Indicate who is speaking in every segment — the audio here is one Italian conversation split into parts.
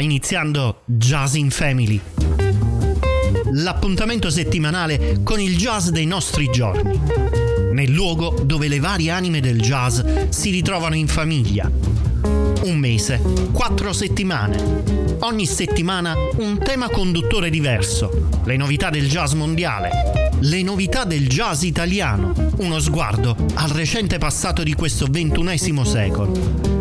Speaker 1: Iniziando Jazz in Family. L'appuntamento settimanale con il jazz dei nostri giorni. Nel luogo dove le varie anime del jazz si ritrovano in famiglia. Un mese, quattro settimane. Ogni settimana un tema conduttore diverso. Le novità del jazz mondiale. Le novità del jazz italiano. Uno sguardo al recente passato di questo ventunesimo secolo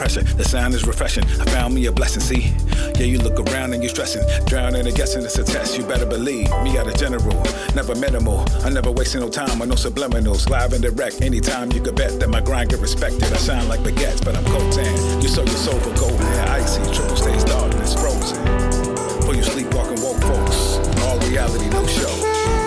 Speaker 2: Pressure. The sound is refreshing. I found me a blessing, see? Yeah, you look around and you're stressing. Drowning and guessing it's a test. You better believe me out of general. Never minimal. I never wasting no time on no subliminals. Live and direct. Anytime you could bet that my grind get respected. I sound like baguettes, but I'm Cotan. You sow your soul for gold, man. Icy. Triple stays darkness frozen. For you sleepwalking woke folks. All reality, no show.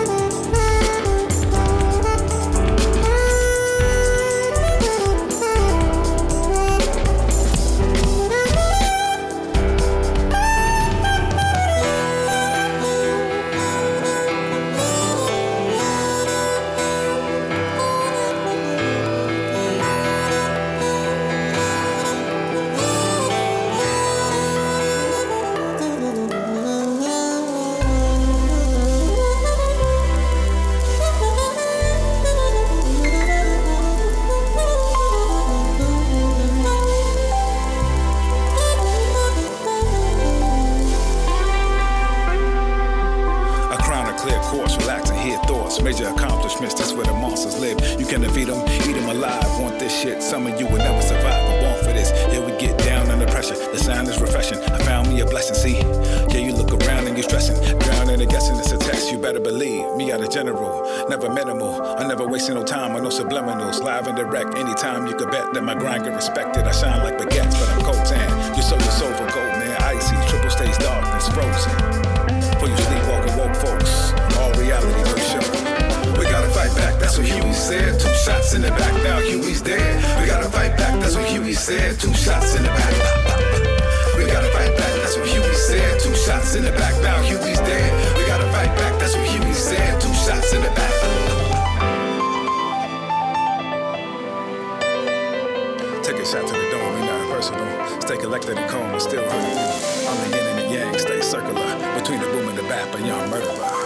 Speaker 2: Stay shot to the dome, we not personal. Stay collected and calm, but still hurting. I'm the yin and the yang, stay circular. Between the boom and the bap, a young murderer.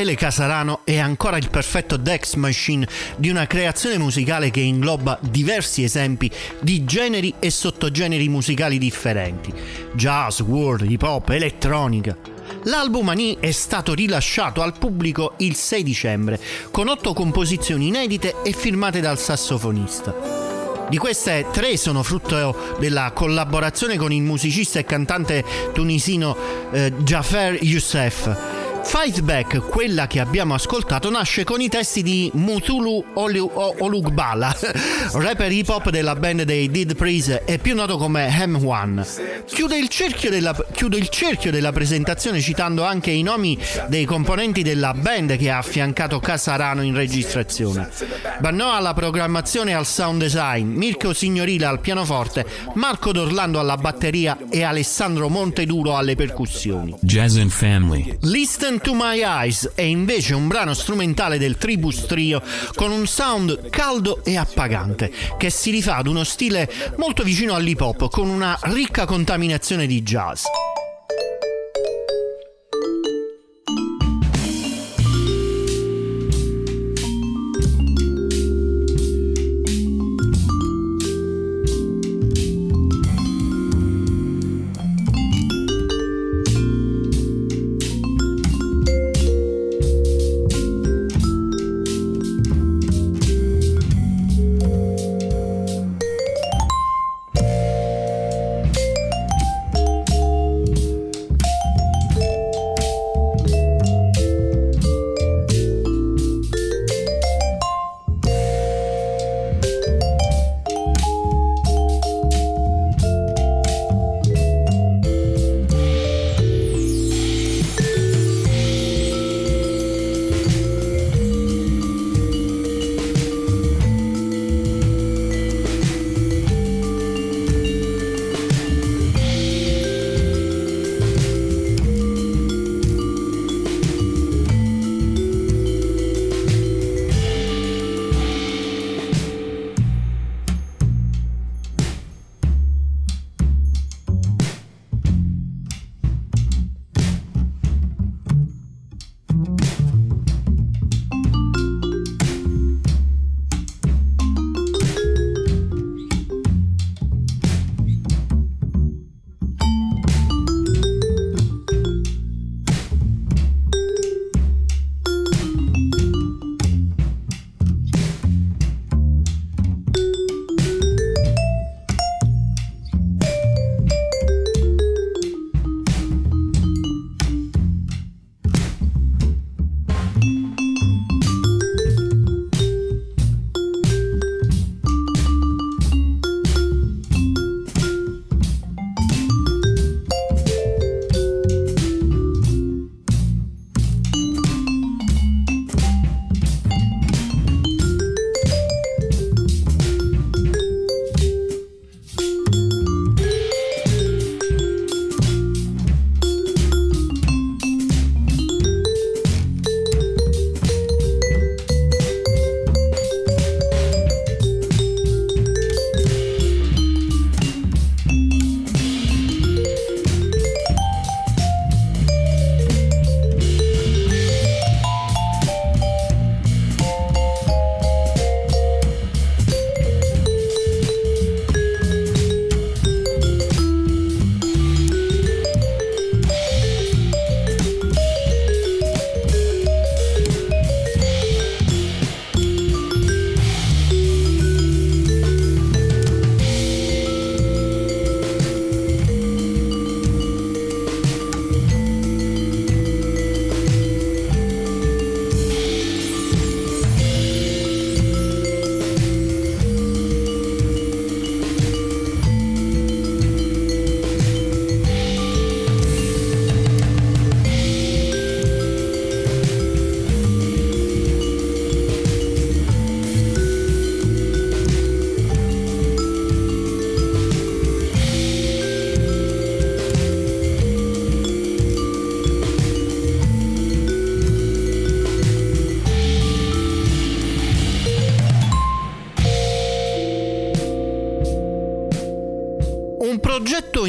Speaker 1: Raffaele Casarano è ancora il perfetto Dex Machine di una creazione musicale che ingloba diversi esempi di generi e sottogeneri musicali differenti: jazz, world, hip hop, elettronica. L'album Ani è stato rilasciato al pubblico il 6 dicembre con otto composizioni inedite e firmate dal sassofonista. Di queste tre sono frutto della collaborazione con il musicista e cantante tunisino eh, Jafer Youssef. Fight Back, quella che abbiamo ascoltato, nasce con i testi di Mutulu Olugbala, rapper hip hop della band dei Did Priest e più noto come M1. Chiude il, della, chiude il cerchio della presentazione citando anche i nomi dei componenti della band che ha affiancato Casarano in registrazione. Bannò alla programmazione e al sound design, Mirko Signorile al pianoforte, Marco D'Orlando alla batteria e Alessandro Monteduro alle percussioni.
Speaker 3: Jazz and Family.
Speaker 1: Listen Listen to My Eyes è invece un brano strumentale del Tribus Trio con un sound caldo e appagante che si rifà ad uno stile molto vicino all'hip hop con una ricca contaminazione di jazz.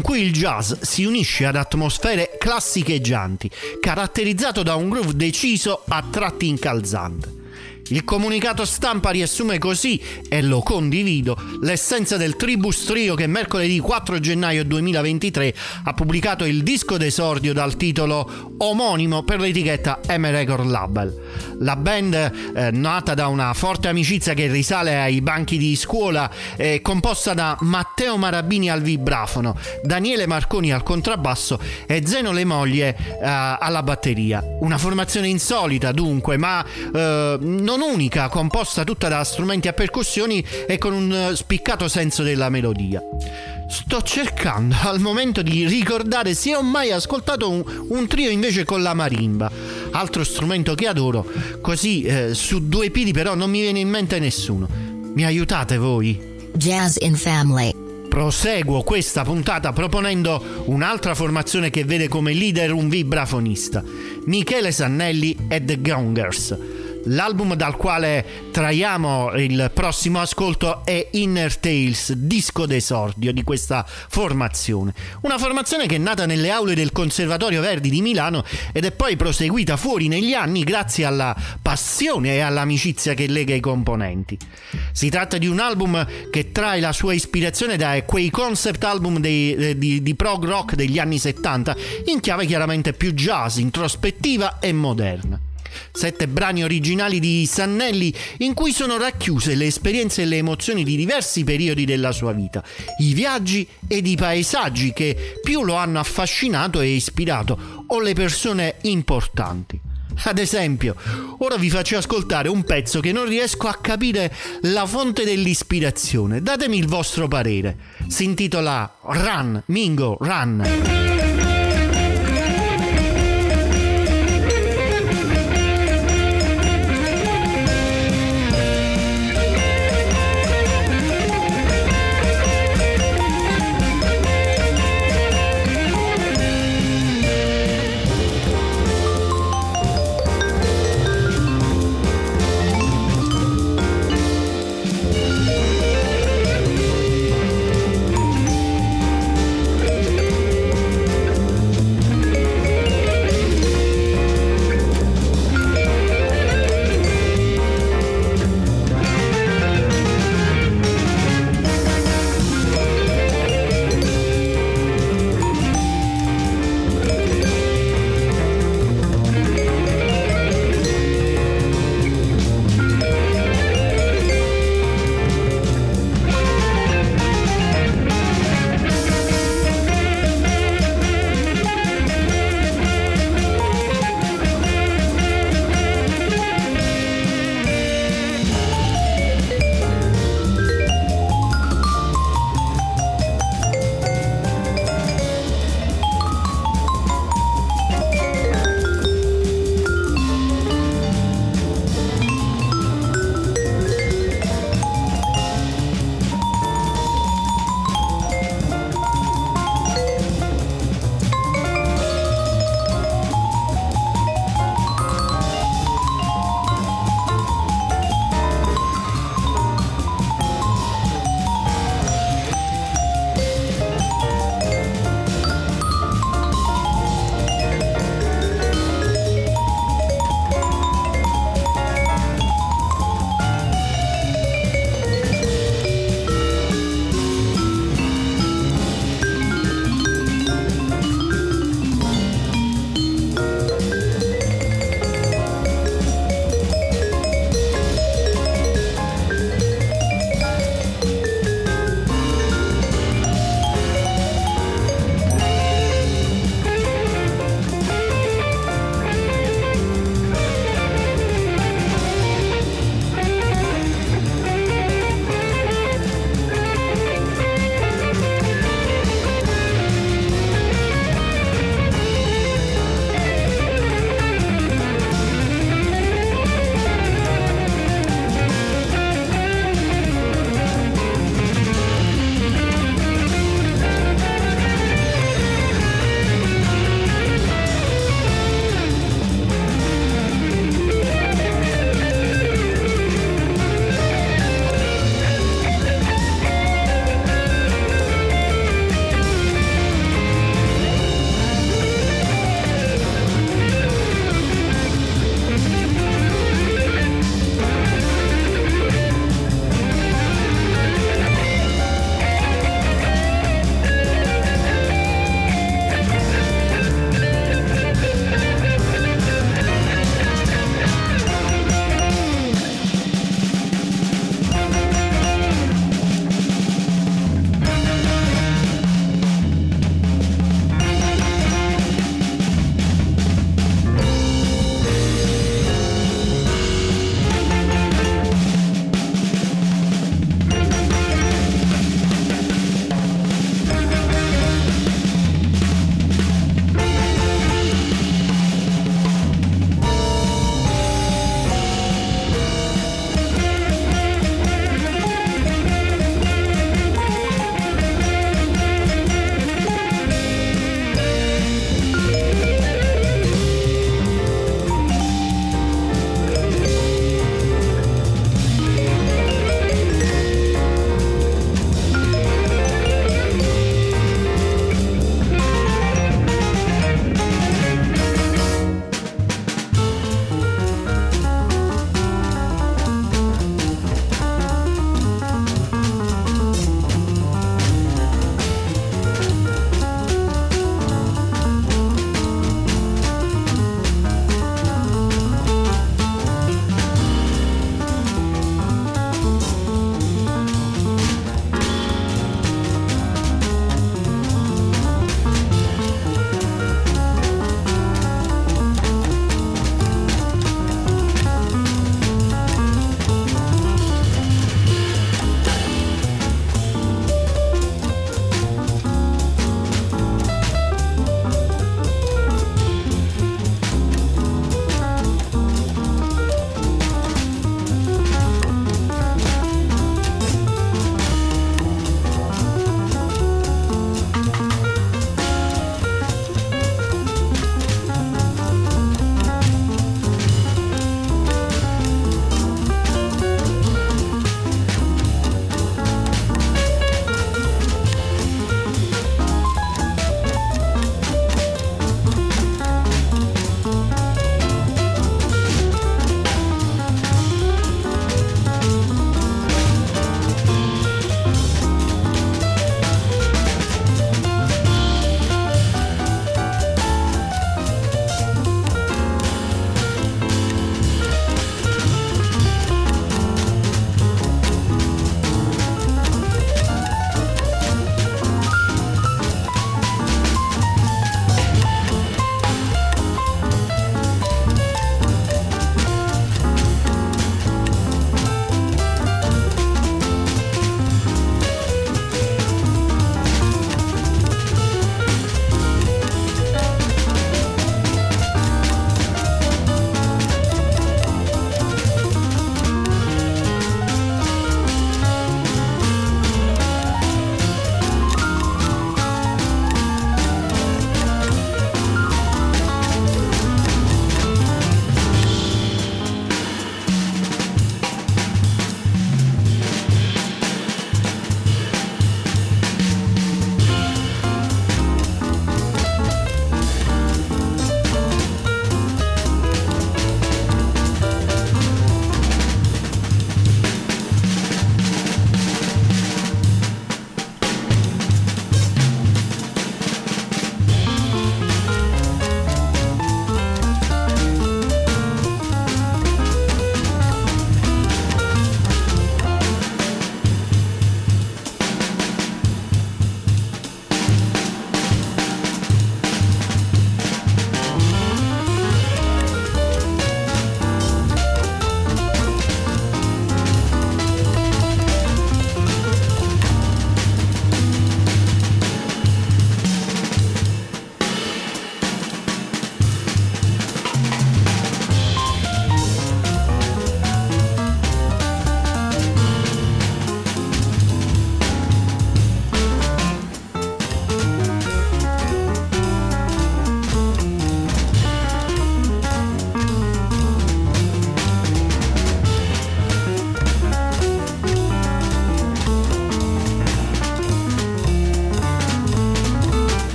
Speaker 1: Cui il jazz si unisce ad atmosfere classicheggianti, caratterizzato da un groove deciso a tratti incalzante. Il comunicato stampa riassume così, e lo condivido, l'essenza del Tribus Trio che mercoledì 4 gennaio 2023 ha pubblicato il disco d'esordio dal titolo omonimo per l'etichetta M Record Label. La band, eh, nata da una forte amicizia che risale ai banchi di scuola, è composta da Matteo Marabini al vibrafono, Daniele Marconi al contrabbasso e Zeno Le Moglie eh, alla batteria. Una formazione insolita dunque, ma eh, non unica, composta tutta da strumenti a percussioni e con un eh, spiccato senso della melodia. Sto cercando al momento di ricordare se ho mai ascoltato un, un trio invece con la marimba, altro strumento che adoro, così eh, su due piedi però non mi viene in mente nessuno. Mi aiutate voi?
Speaker 3: Jazz in Family.
Speaker 1: Proseguo questa puntata proponendo un'altra formazione che vede come leader un vibrafonista, Michele Sannelli e The Gongers. L'album dal quale traiamo il prossimo ascolto è Inner Tales, disco d'esordio di questa formazione. Una formazione che è nata nelle aule del Conservatorio Verdi di Milano ed è poi proseguita fuori negli anni grazie alla passione e all'amicizia che lega i componenti. Si tratta di un album che trae la sua ispirazione da quei concept album dei, eh, di, di prog rock degli anni 70 in chiave chiaramente più jazz, introspettiva e moderna. Sette brani originali di Sannelli in cui sono racchiuse le esperienze e le emozioni di diversi periodi della sua vita, i viaggi ed i paesaggi che più lo hanno affascinato e ispirato, o le persone importanti. Ad esempio, ora vi faccio ascoltare un pezzo che non riesco a capire la fonte dell'ispirazione. Datemi il vostro parere. Si intitola Run, Mingo, Run.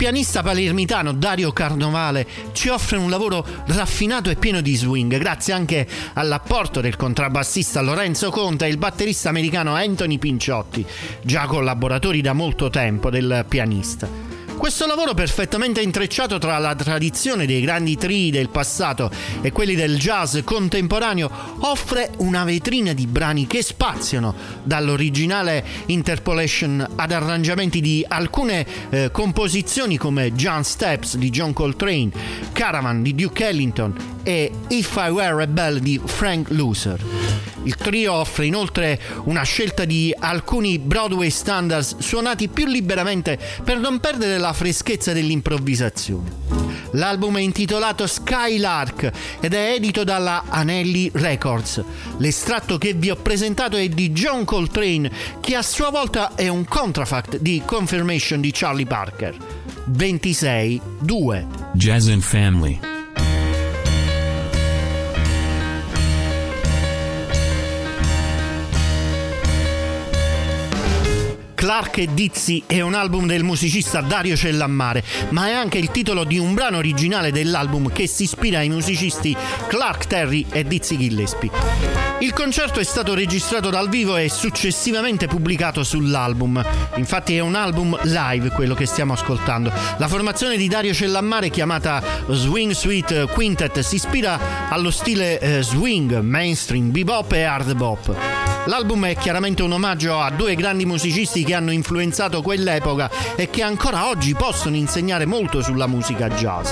Speaker 1: Pianista palermitano Dario Carnovale ci offre un lavoro raffinato e pieno di swing, grazie anche all'apporto del contrabbassista Lorenzo Conta e il batterista americano Anthony Pinciotti, già collaboratori da molto tempo del pianista. Questo lavoro perfettamente intrecciato tra la tradizione dei grandi trii del passato e quelli del jazz contemporaneo offre una vetrina di brani che spaziano dall'originale interpolation ad arrangiamenti di alcune eh, composizioni come John Steps di John Coltrane, Caravan di Duke Ellington e If I Were a Bell di Frank Loser. Il trio offre inoltre una scelta di alcuni Broadway standards suonati più liberamente per non perdere la freschezza dell'improvvisazione. L'album è intitolato Skylark ed è edito dalla Anelli Records. L'estratto che vi ho presentato è di John Coltrane, che a sua volta è un contrafact di Confirmation di Charlie Parker. 26 2
Speaker 4: Jazz and Family
Speaker 1: Clark e Dizzy è un album del musicista Dario Cellammare, ma è anche il titolo di un brano originale dell'album che si ispira ai musicisti Clark Terry e Dizzy Gillespie. Il concerto è stato registrato dal vivo e successivamente pubblicato sull'album. Infatti è un album live quello che stiamo ascoltando. La formazione di Dario Cellammare chiamata Swing Suite Quintet si ispira allo stile eh, swing, mainstream, bebop e hard bop. L'album è chiaramente un omaggio a due grandi musicisti che hanno influenzato quell'epoca e che ancora oggi possono insegnare molto sulla musica jazz.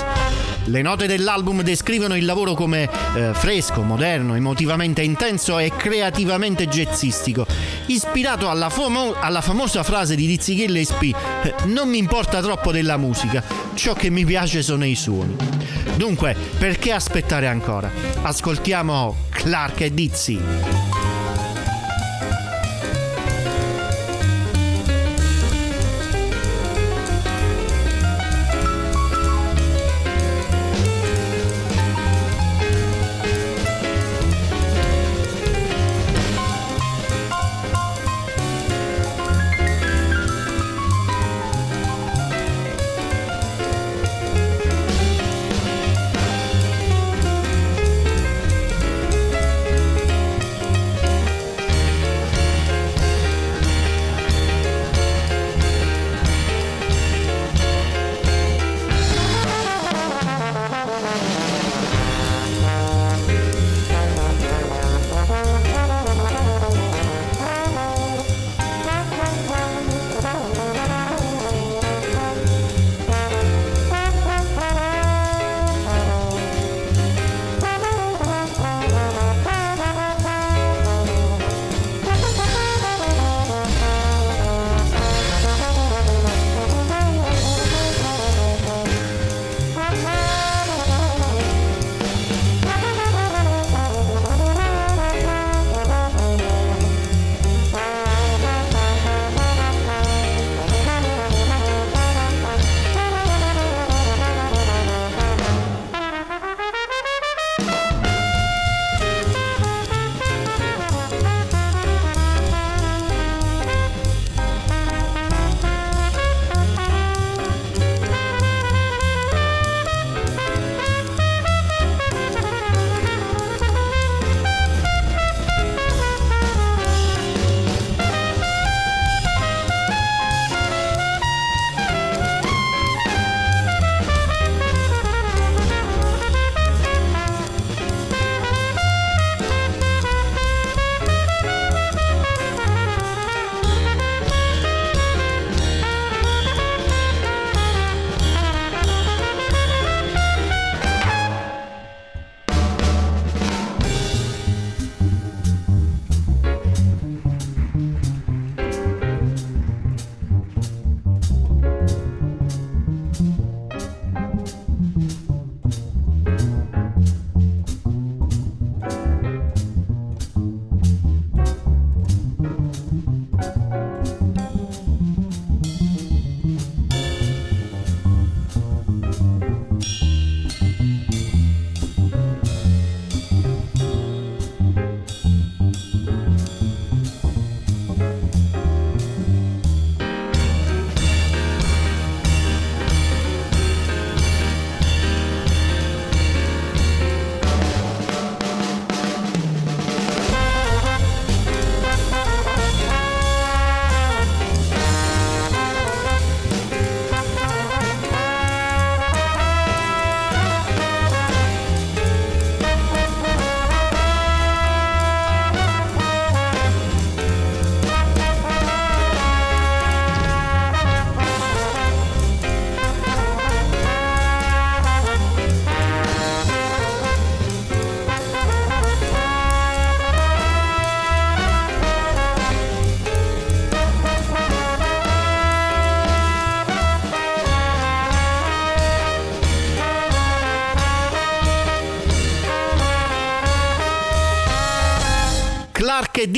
Speaker 1: Le note dell'album descrivono il lavoro come eh, fresco, moderno, emotivamente intenso e creativamente jazzistico, ispirato alla, famo- alla famosa frase di Dizzy Gillespie eh, non mi importa troppo della musica, ciò che mi piace sono i suoni. Dunque, perché aspettare ancora? Ascoltiamo Clark e Dizzy.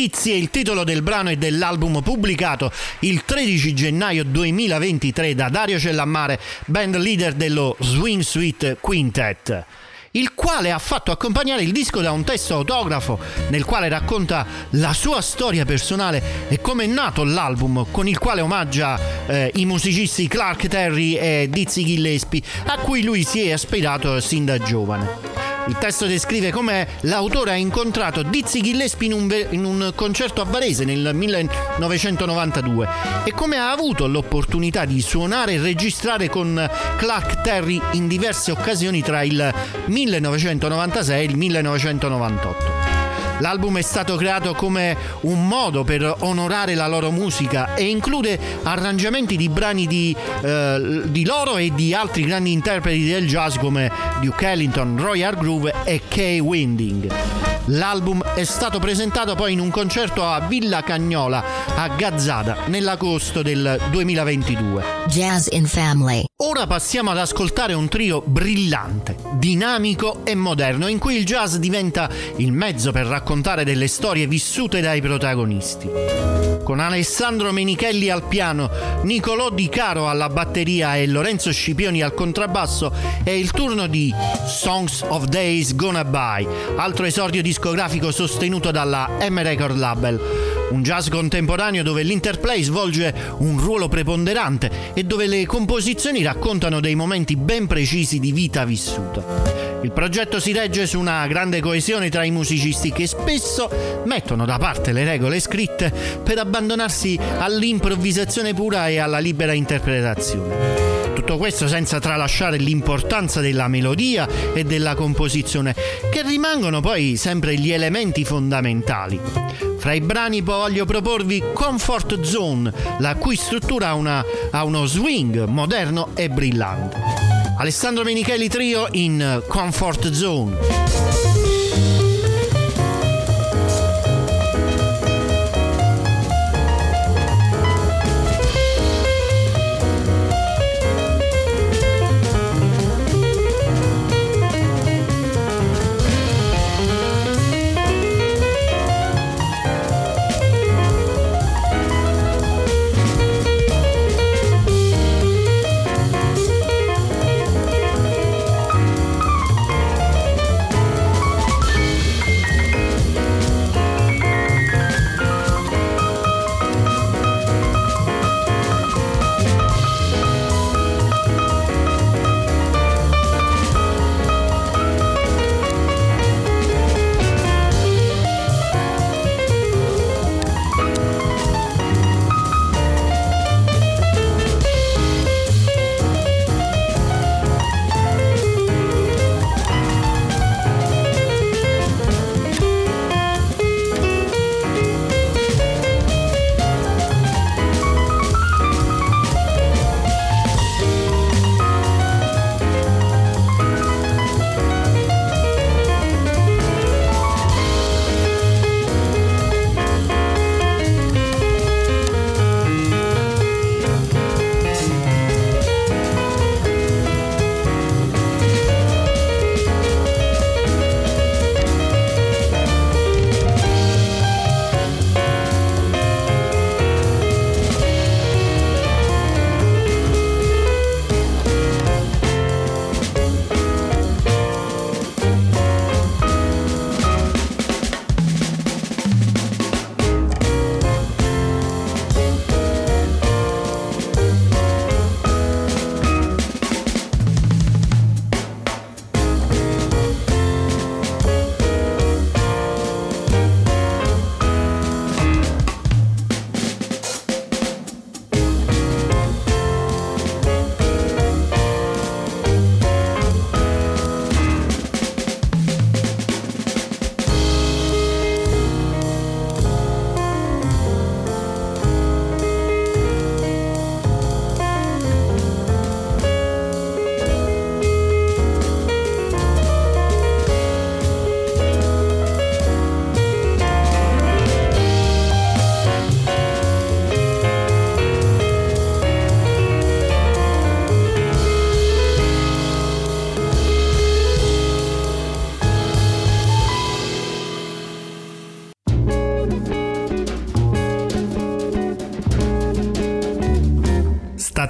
Speaker 1: E è il titolo del brano e dell'album pubblicato il 13 gennaio 2023 da Dario Cellammare, band leader dello Swing Suite Quintet il quale ha fatto accompagnare il disco da un testo autografo nel quale racconta la sua storia personale e come è nato l'album con il quale omaggia eh, i musicisti Clark Terry e Dizzy Gillespie a cui lui si è ispirato sin da giovane. Il testo descrive come l'autore ha incontrato Dizzy Gillespie in un, in un, concerto a Varese nel 1992 e come ha avuto l'opportunità di suonare e registrare con Clark Terry in diverse occasioni tra il 1996 e il 1998. L'album è stato creato come un modo per onorare la loro musica e include arrangiamenti di brani di, eh, di loro e di altri grandi interpreti del jazz come Duke Ellington, Roy Hargrove e Kay Winding. L'album è stato presentato poi in un concerto a Villa Cagnola a Gazzada nell'agosto del 2022.
Speaker 3: Jazz in Family.
Speaker 1: Ora passiamo ad ascoltare un trio brillante, dinamico e moderno in cui il jazz diventa il mezzo per raccontare delle storie vissute dai protagonisti. Con Alessandro Menichelli al piano, Nicolò Di Caro alla batteria e Lorenzo Scipioni al contrabbasso è il turno di Songs of Days Gonna By, altro esordio discografico sostenuto dalla M Record Label. Un jazz contemporaneo dove l'interplay svolge un ruolo preponderante e dove le composizioni raccontano dei momenti ben precisi di vita vissuta. Il progetto si regge su una grande coesione tra i musicisti che spesso mettono da parte le regole scritte per abbandonarsi all'improvvisazione pura e alla libera interpretazione. Tutto questo senza tralasciare l'importanza della melodia e della composizione, che rimangono poi sempre gli elementi fondamentali. Fra i brani voglio proporvi Comfort Zone, la cui struttura ha, una, ha uno swing moderno e brillante. Alessandro Menichelli Trio in Comfort Zone.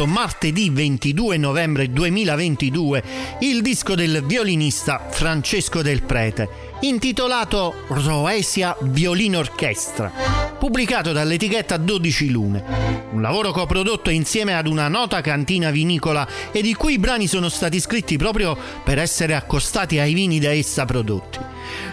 Speaker 1: Uscito martedì 22 novembre 2022 il disco del violinista Francesco Del Prete, intitolato Roesia Violino Orchestra, pubblicato dall'etichetta 12 Lune. Un lavoro coprodotto insieme ad una nota cantina vinicola e di cui i brani sono stati scritti proprio per essere accostati ai vini da essa prodotti.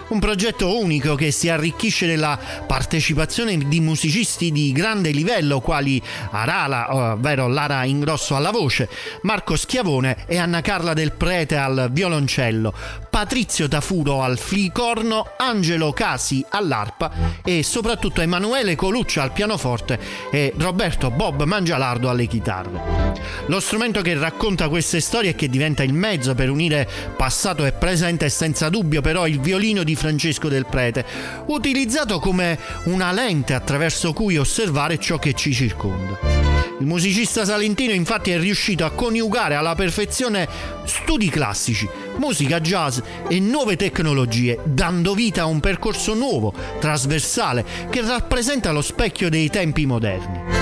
Speaker 1: Un progetto unico che si arricchisce della partecipazione di musicisti di grande livello quali Arala, ovvero Lara Ingrosso alla voce, Marco Schiavone e Anna Carla del Prete al violoncello, Patrizio Tafuro al flicorno, Angelo Casi all'arpa e soprattutto Emanuele Coluccia al pianoforte e Roberto Bob Mangialardo alle chitarre. Lo strumento che racconta queste storie e che diventa il mezzo per unire passato e presente è senza dubbio però il violino di Francesco del Prete, utilizzato come una lente attraverso cui osservare ciò che ci circonda. Il musicista salentino infatti è riuscito a coniugare alla perfezione studi classici, musica jazz e nuove tecnologie, dando vita a un percorso nuovo, trasversale, che rappresenta lo specchio dei tempi moderni.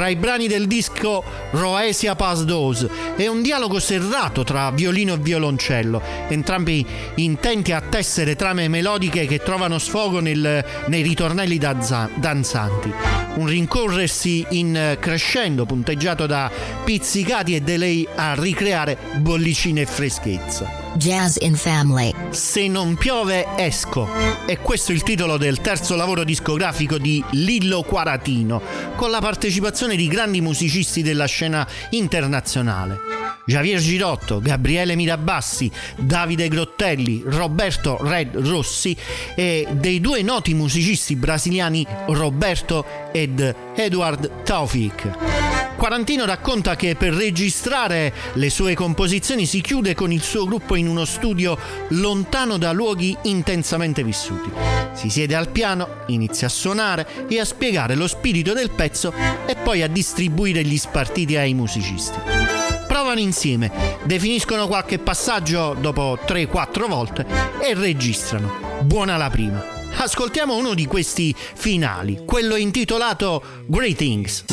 Speaker 1: Tra i brani del disco Roesia Paz Dos è un dialogo serrato tra violino e violoncello, entrambi intenti a tessere trame melodiche che trovano sfogo nel, nei ritornelli danza, danzanti. Un rincorrersi in crescendo punteggiato da pizzicati e delay a ricreare bollicine e freschezza.
Speaker 3: Jazz in Family.
Speaker 1: Se non piove esco. E questo è il titolo del terzo lavoro discografico di Lillo Quaratino, con la partecipazione di grandi musicisti della scena internazionale. Javier Girotto, Gabriele Mirabassi, Davide Grottelli, Roberto Red Rossi e dei due noti musicisti brasiliani Roberto ed Edward Taufik. Quarantino racconta che per registrare le sue composizioni si chiude con il suo gruppo in uno studio lontano da luoghi intensamente vissuti. Si siede al piano, inizia a suonare e a spiegare lo spirito del pezzo e poi a distribuire gli spartiti ai musicisti. Provano insieme, definiscono qualche passaggio dopo 3-4 volte e registrano. Buona la prima. Ascoltiamo uno di questi finali, quello intitolato Greetings.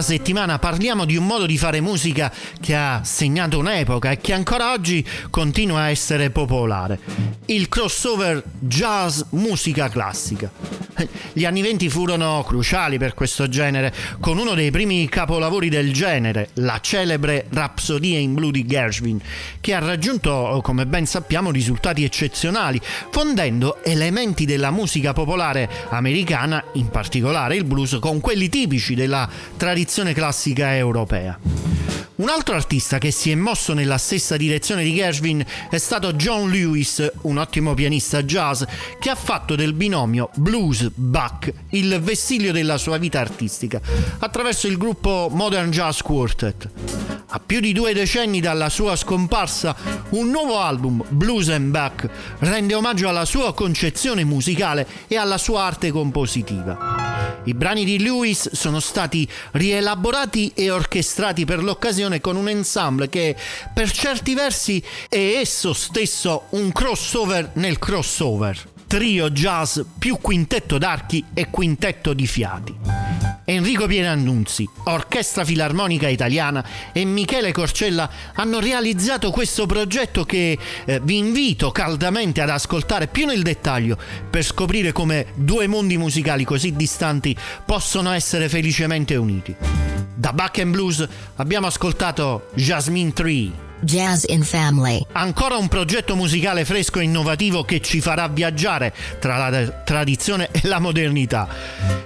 Speaker 1: Questa settimana parliamo di un modo di fare musica che ha segnato un'epoca e che ancora oggi continua a essere popolare. Il crossover jazz musica classica. Gli anni venti furono cruciali per questo genere, con uno dei primi capolavori del genere, la celebre Rapsodia in blu di Gershwin, che ha raggiunto, come ben sappiamo, risultati eccezionali, fondendo elementi della musica popolare americana, in particolare il blues, con quelli tipici della tradizione classica europea. Un altro artista che si è mosso nella stessa direzione di Gershwin è stato John Lewis, un ottimo pianista jazz che ha fatto del binomio blues-buck il vessilio della sua vita artistica attraverso il gruppo Modern Jazz Quartet. A più di due decenni dalla sua scomparsa, un nuovo album, Blues and Buck, rende omaggio alla sua concezione musicale e alla sua arte compositiva. I brani di Lewis sono stati rielaborati e orchestrati per l'occasione con un ensemble che per certi versi è esso stesso un crossover nel crossover. Trio jazz più quintetto d'archi e quintetto di fiati. Enrico Pierannunzi, Orchestra Filarmonica Italiana e Michele Corcella hanno realizzato questo progetto che eh, vi invito caldamente ad ascoltare più nel dettaglio per scoprire come due mondi musicali così distanti possono essere felicemente uniti. Da Buck and Blues abbiamo ascoltato Jasmine Tree.
Speaker 3: Jazz in Family.
Speaker 1: Ancora un progetto musicale fresco e innovativo che ci farà viaggiare tra la tradizione e la modernità.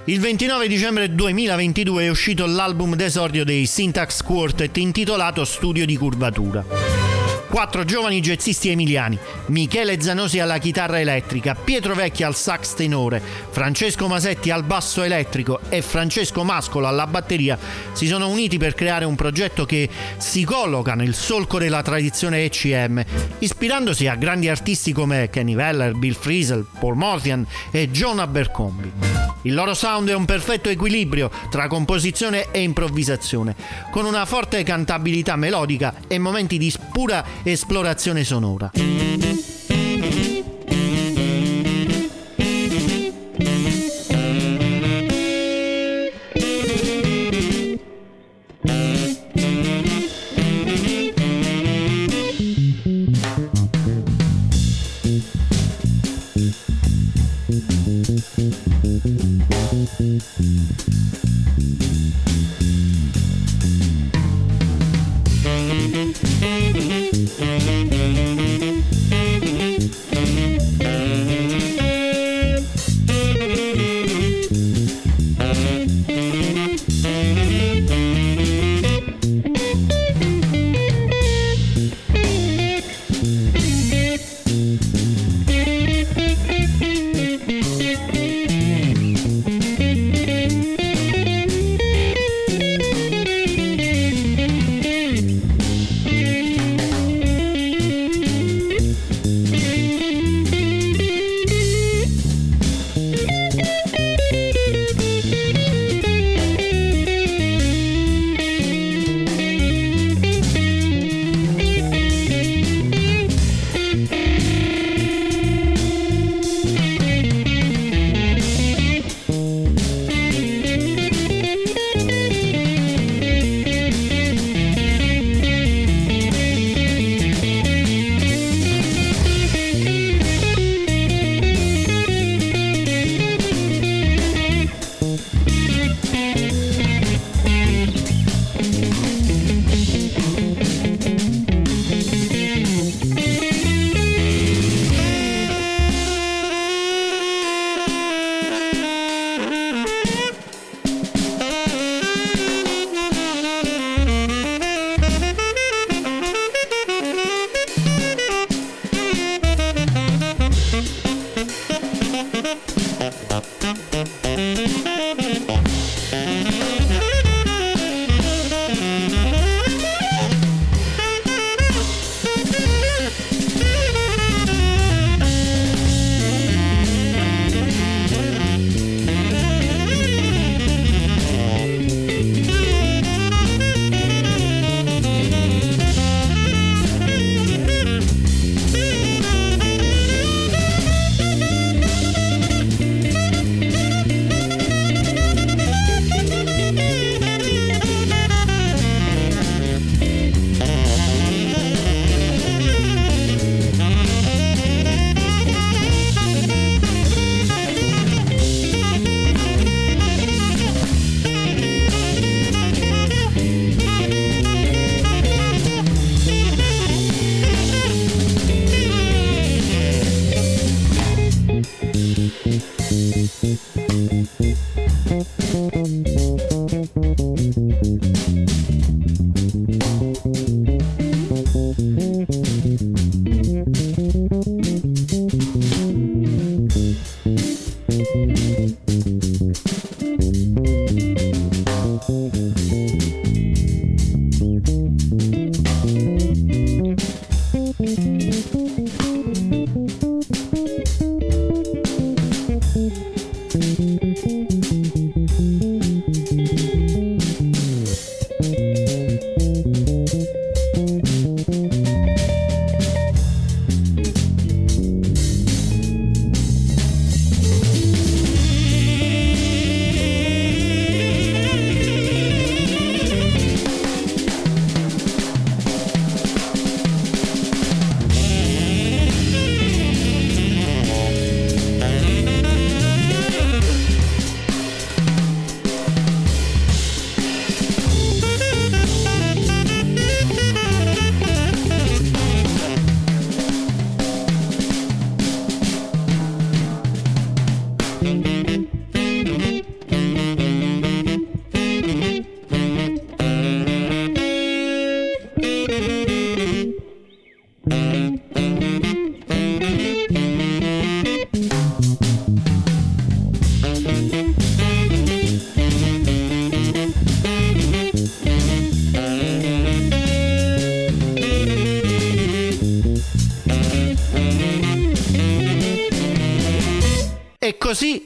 Speaker 1: Il 29 dicembre 2022 è uscito l'album d'esordio dei Syntax Quartet intitolato Studio di curvatura quattro giovani jazzisti emiliani, Michele Zanosi alla chitarra elettrica, Pietro Vecchi al sax tenore, Francesco Masetti al basso elettrico e Francesco Mascolo alla batteria, si sono uniti per creare un progetto che si colloca nel solco della tradizione ECM, ispirandosi a grandi artisti come Kenny Weller, Bill Frisell, Paul Mortian e John Abercrombie. Il loro sound è un perfetto equilibrio tra composizione e improvvisazione, con una forte cantabilità melodica e momenti di pura esplorazione sonora. Thank you.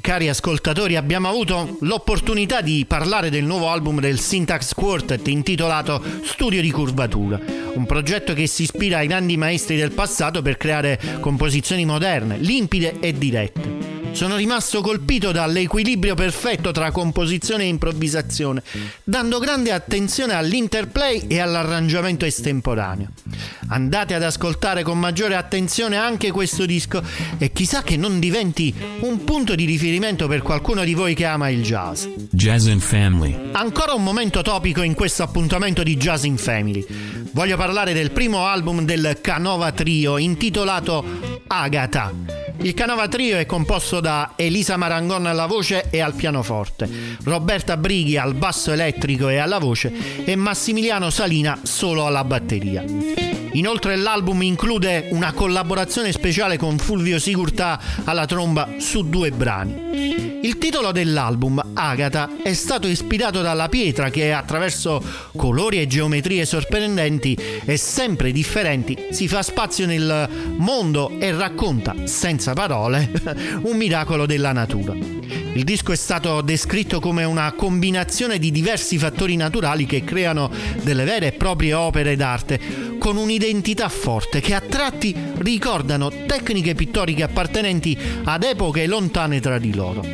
Speaker 1: Cari ascoltatori, abbiamo avuto l'opportunità di parlare del nuovo album del Syntax Quartet intitolato Studio di curvatura, un progetto che si ispira ai grandi maestri del passato per creare composizioni moderne, limpide e dirette. Sono rimasto colpito dall'equilibrio perfetto tra composizione e improvvisazione, dando grande attenzione all'interplay e all'arrangiamento estemporaneo. Andate ad ascoltare con maggiore attenzione anche questo disco e chissà che non diventi un punto di riferimento per qualcuno di voi che ama il jazz.
Speaker 4: Jazz in Family.
Speaker 1: Ancora un momento topico in questo appuntamento di Jazz in Family. Voglio parlare del primo album del Canova Trio intitolato Agatha. Il Canova Trio è composto da Elisa Marangon alla voce e al pianoforte, Roberta Brighi al basso elettrico e alla voce e Massimiliano Salina solo alla batteria. Inoltre l'album include una collaborazione speciale con Fulvio Sigurtà alla tromba su due brani. Il titolo dell'album, Agata, è stato ispirato dalla pietra che attraverso colori e geometrie sorprendenti e sempre differenti si fa spazio nel mondo e racconta, senza parole, un miracolo della natura. Il disco è stato descritto come una combinazione di diversi fattori naturali che creano delle vere e proprie opere d'arte con un'identità forte che a tratti ricordano tecniche pittoriche appartenenti ad epoche lontane tra di loro.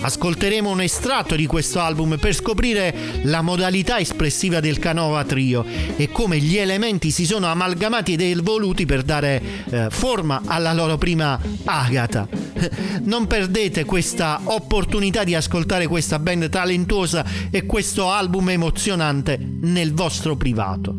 Speaker 1: Ascolteremo un estratto di questo album per scoprire la modalità espressiva del Canova Trio e come gli elementi si sono amalgamati ed evoluti per dare eh, forma alla loro prima Agata. Non perdete questa opportunità di ascoltare questa band talentuosa e questo album emozionante nel vostro privato.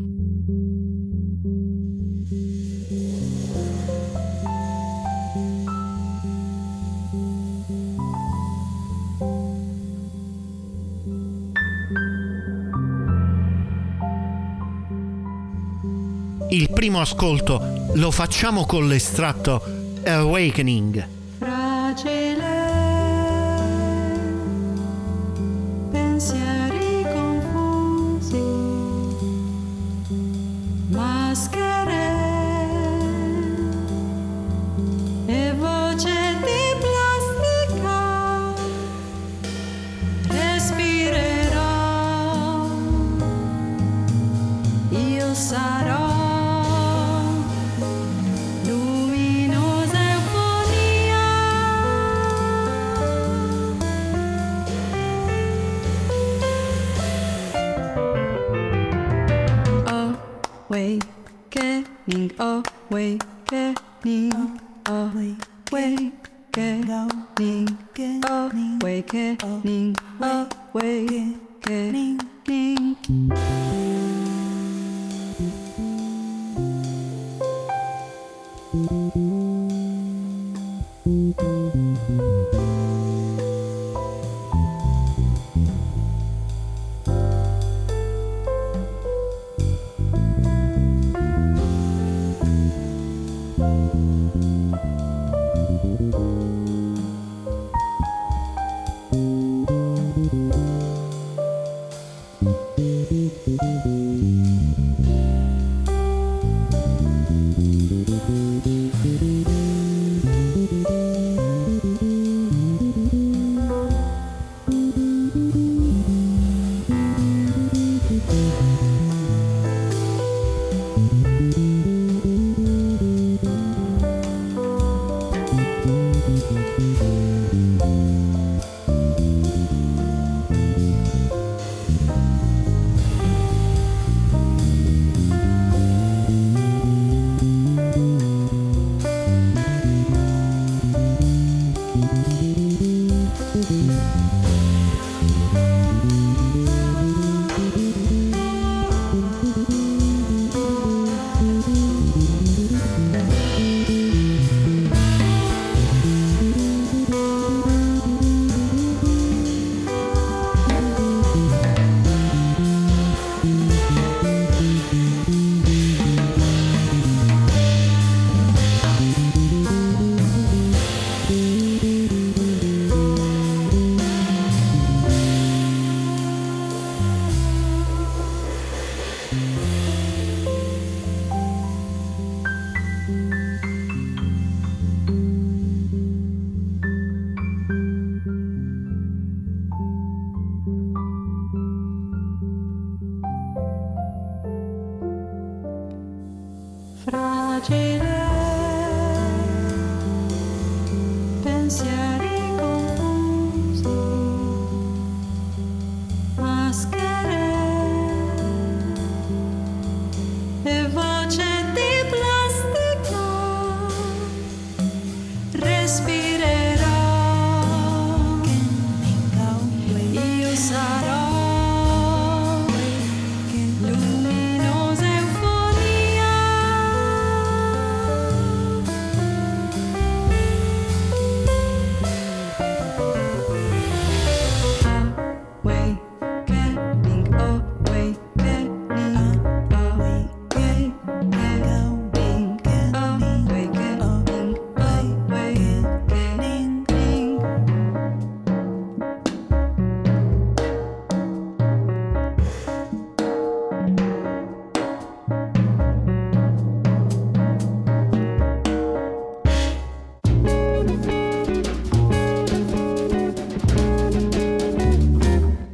Speaker 1: Il primo ascolto lo facciamo con l'estratto Awakening.
Speaker 5: Thank you. E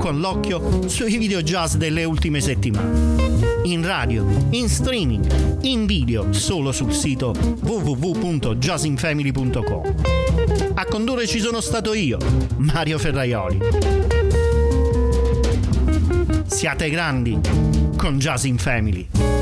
Speaker 1: con l'occhio sui video jazz delle ultime settimane in radio, in streaming, in video solo sul sito www.jazzinfamily.com. A condurre ci sono stato io, Mario Ferraioli. Siate grandi con Jazz in Family.